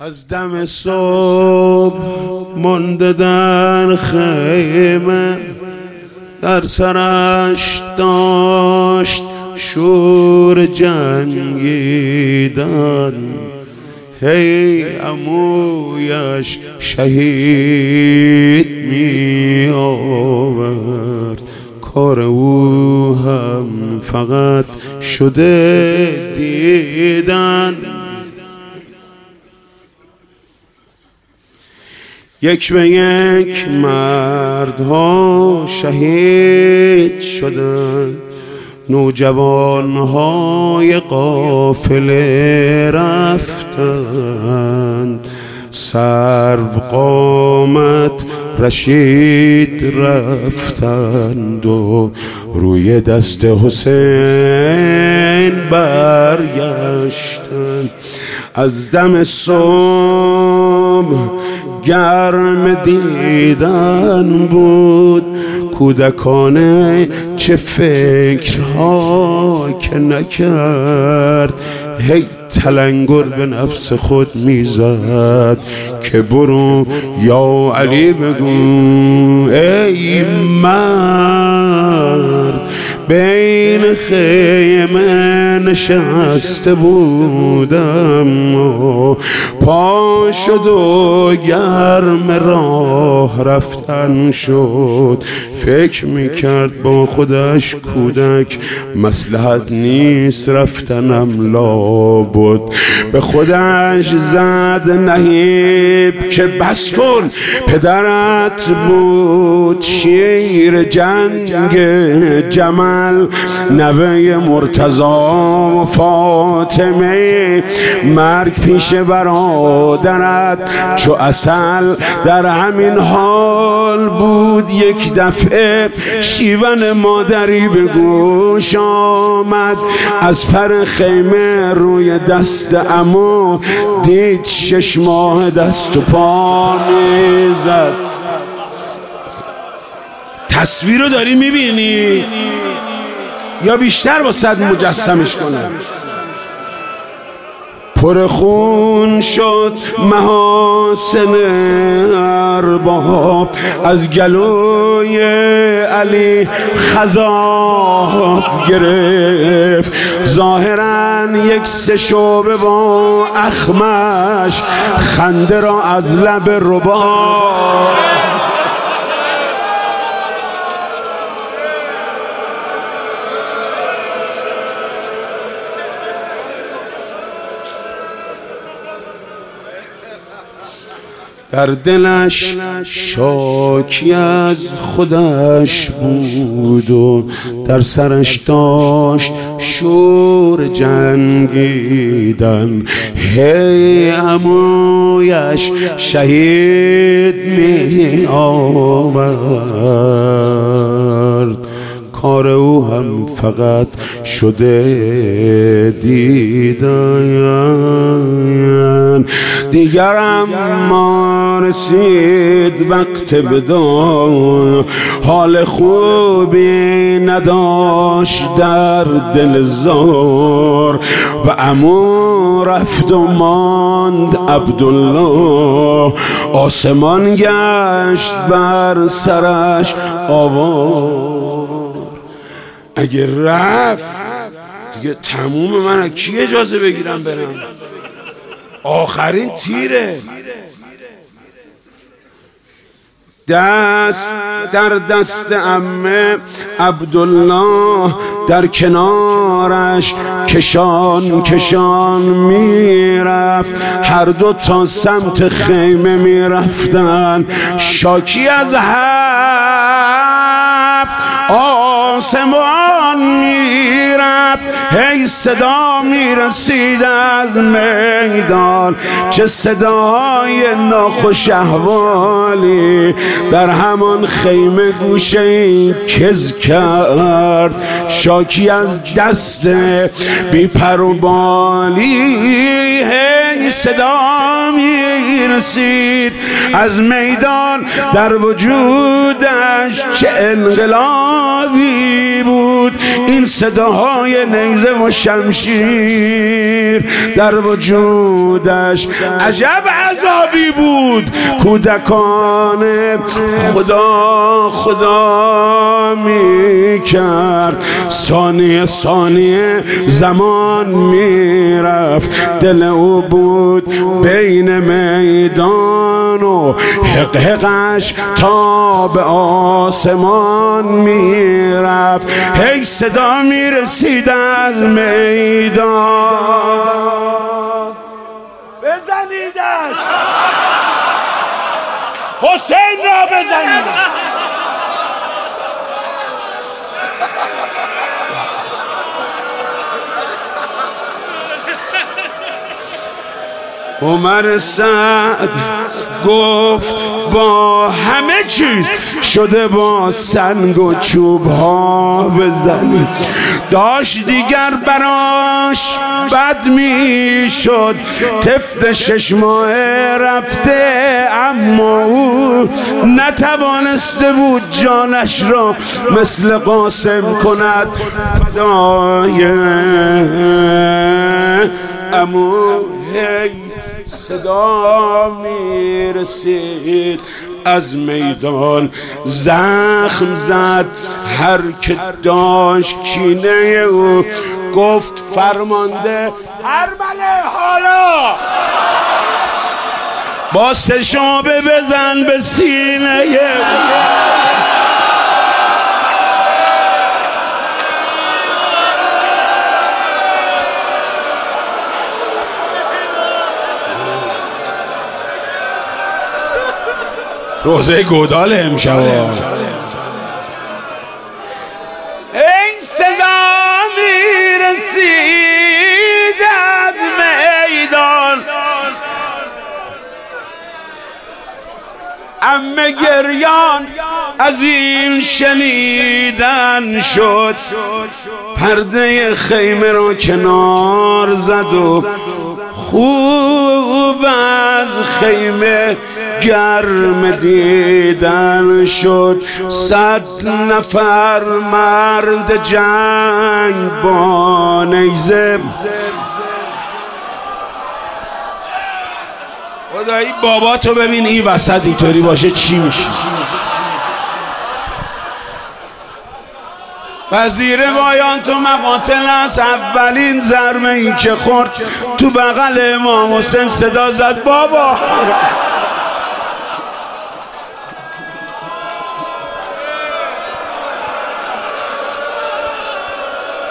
از دم صبح مانده در خیمه در سرش داشت شور جنگیدن هی امویش شهید می آورد. کار او هم فقط شده دیدن. یک به یک مردها شهید شدند نوجوان های قافله رفتند سرو قامت رشید رفتند و روی دست حسین برگشتند. از دم صبح گرم دیدن بود. کودکانه چه فکرها که نکرد؟ هی تلنگر به نفس خود می‌زد که برو یا علی بگو ای مرد. بین خیمه نشسته بودم پا شد و گرم راه رفتن شد. فکر می‌کرد با خودش کودک مسلحت نیست رفتنم لا بود به خودش زد نهیب که بس کن پدرت بود شیر جنگ جمل نوه مرتضا و فاطمه. مرگ پیش برادرت چو اصل در همین حال بود یک دفعه. شیون مادری به گوش آمد از پر خیمه روی دست امو دید شش ماه دست و پا می‌زد. تصویر رو داری می‌بینی؟ یا بیشتر با صد مجسمش کنم پر خون شد محاسن ارباب از گلوی علی خذاب گرفت. ظاهرا یک سه شعبه با اخمش خنده را از لب رباب در دلش شاکی از خودش بود و در سرش داشت شور جنگیدن. هی امویش شهید می آورد کار او هم فقط شده دیدن. دیگرم ما رسید وقت بدان حال خوبی نداشت در دل زار و امو رفت و ماند عبدالله. آسمان گشت بر سرش آوار. اگه رفت دیگه تموم من کی اجازه بگیرم برم؟ آخرین تیره. دست در دست امه عبدالله در کنارش کشان کشان می‌رفت. هر دو تا سمت خیمه می‌رفتن. شاکی از هفت. آسمان می‌رفت. هی صدا می‌رسید از میدان. چه صدای ناخوش احوالی در همان خیمه گوشه کز کرد. شاکی از دست بی پر و هی صدا می‌رسید از میدان. در وجودش چه انقلابی بود. این صداهای نیزه و شمشیر در وجودش عجب عذابی بود. کودکان خدا خدا می کرد ثانیه ثانیه زمان می‌رفت. دل او بود بین میدان و حقحقش تا به آسمان می‌رفت هی صدا می‌رسید از میدان. بزنیدش. حسین را بزنید. عمر سعد گفت با همه چیز شده با سنگ و چوب ها بزنی. داشت دیگر براش بد می شد طفل شش ماه رفته اما او نتوانسته بود جانش را مثل قاسم کند فدای. امو صدا می‌رسید. از میدان زخم زد. هر که داشت کینه او گفت فرمانده هر بله حالا. با سشابه بزن به سینه. روزه گودال امشب. این صدا می‌رسید از میدان. امه گریان از این شنیدن شد. پرده خیمه را کنار زد و خوب از خیمه گرم دیدن شد. صد نفر مرد جنگ با نیزه خدایی بابا تو ببین این وسط اینطوری باشه چی میشه؟ وزیر بایان تو مقاتل است اولین ضرمه ای که خورد. تو بغل امام حسین صدا زد بابا.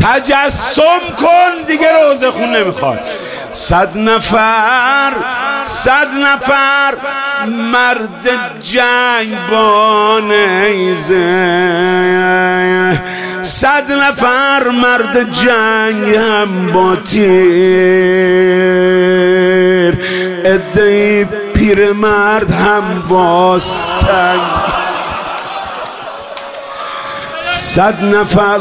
تجسم کن دیگه روزه خون نمی‌خواد. صد نفر صد نفر مرد جنگ با نیزه. صد نفر مرد جنگ هم با تیر. ادهی پیر مرد هم با سنگ. صد نفر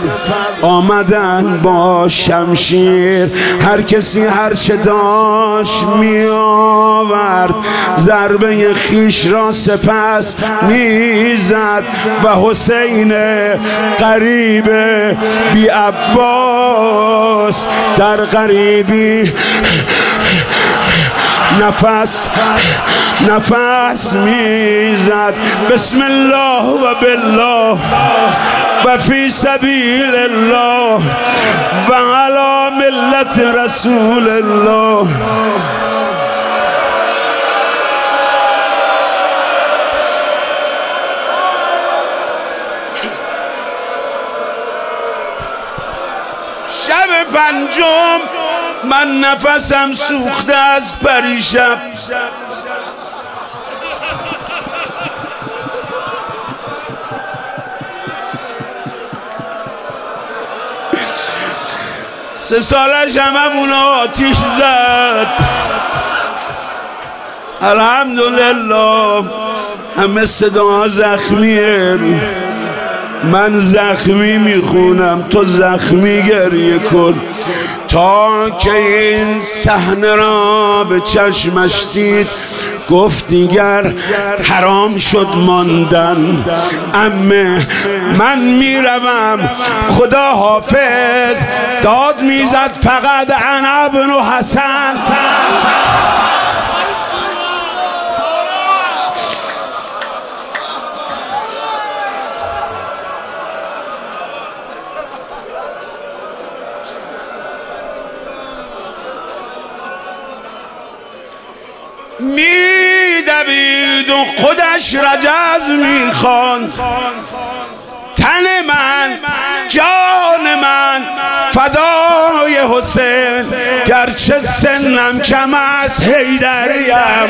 آمدن با شمشیر. هر کسی هر چه داشت می آورد ضربه خیش را سپس می‌زد. و حسین قریب بی عباس در قریبی نفس نفس می‌زد. بسم الله و بالله و فی سبیل الله و علی ملت رسول الله. شب پنجم من نفسم سوخته از پریشب. سه سالش همه آتیش زد. الحمدلله همه صدا زخمیه. من زخمی می‌خونم تو زخمی گریه کن. تا که این صحنه را به چشمش دید گفت دیگر حرام شد ماندن. امه من می‌روم. خدا حافظ. داد می‌زد فقط انا و حسن. میدوید و خودش رجز می‌خوان. تن من جان من فدای حسین. گرچه سنم کم از حیدریم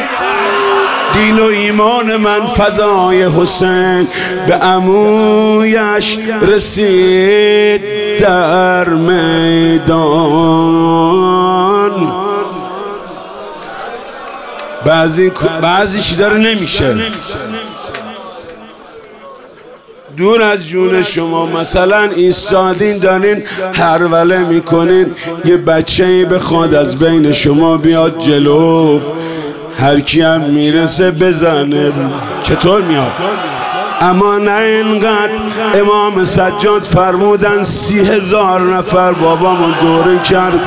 دین و ایمان من فدای حسین. به امویش رسید در میدان. بعضی بعضی چی داره نمیشه. دور از جون شما مثلا ایستادین دارین هروله می‌کنین یه بچه ای بخواد از بین شما بیاد جلو هر کی هم می‌رسه بزنه. چطور میاد؟ اما نه اینقدر. امام سجاد فرمودن سی هزار نفر بابامون دوره کرد.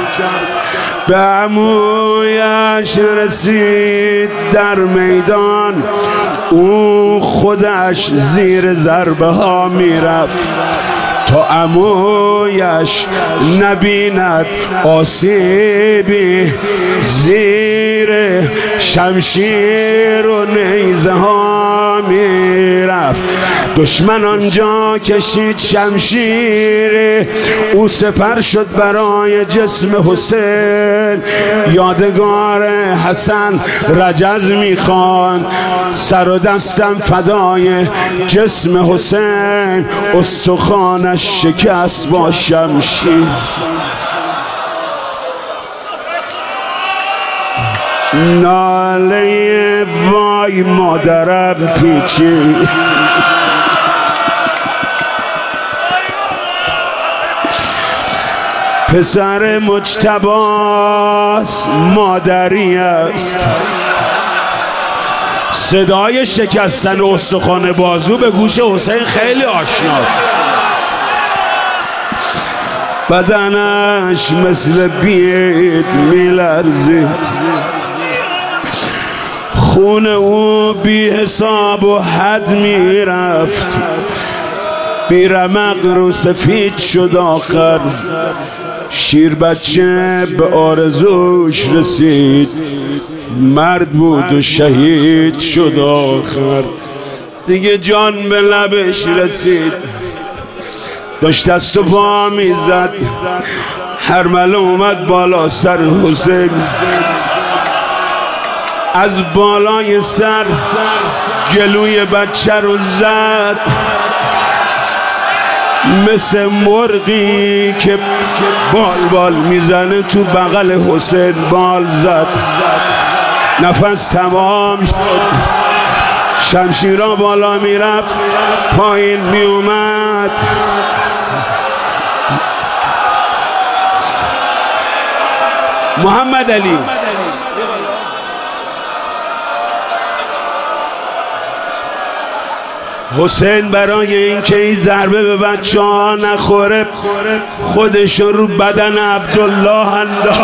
به عمویش رسید در میدان. او خودش زیر ضربه ها می‌رفت. تا امویش نبیند آسیبی زیر شمشیر و نیزه ها می‌رفت. دشمن آنجا کشید شمشیر. او سفر شد برای جسم حسین. یادگار حسن رجز می‌خوان سر و دستم فدای جسم حسین. استخانش شکست با شمشیر. ناله وای مادرم پیچی پسر مجتباس مادری است. صدای شکستن استخوان بازو به گوش حسین خیلی آشناست بدنش مثل بید میلرزید خون او بی حساب و حد می‌رفت. بی رمق رو سفید شد آخر. شیر بچه به آرزوش رسید. مرد بود و شهید شد آخر. دیگه جان به لبش رسید. داشت دست و پا می‌زد. هر مله اومد بالا سر حسین. از بالای سر گلوی بچه رو زد. مثل مرغی که بال بال می‌زنه تو بغل حسین بال زد. نفس تمام شد. شمشیرا بالا می‌رفت پایین میومد محمد علی. حسین برای اینکه این ضربه به بچه ها نخوره خودش رو بدن عبدالله انداخت.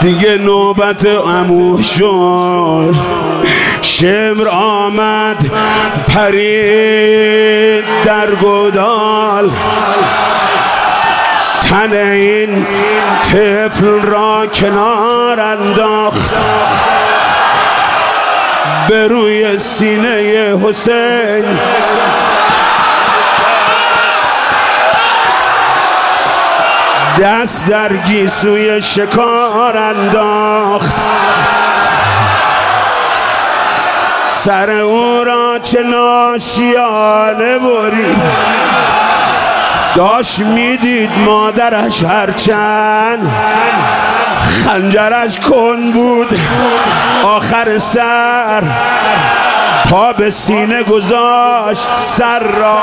دیگه نوبت امو شد. شمر آمد پرید در گودال. تن این طفل را کنار انداخت. به روی سینه حسین. دست در گیسوی شکار انداخت. سر او را چه ناشیانه برید داشت می‌دید مادرش هرچند. خنجرش کن بود. آخر سر. پا به سینه گذاشت. سر را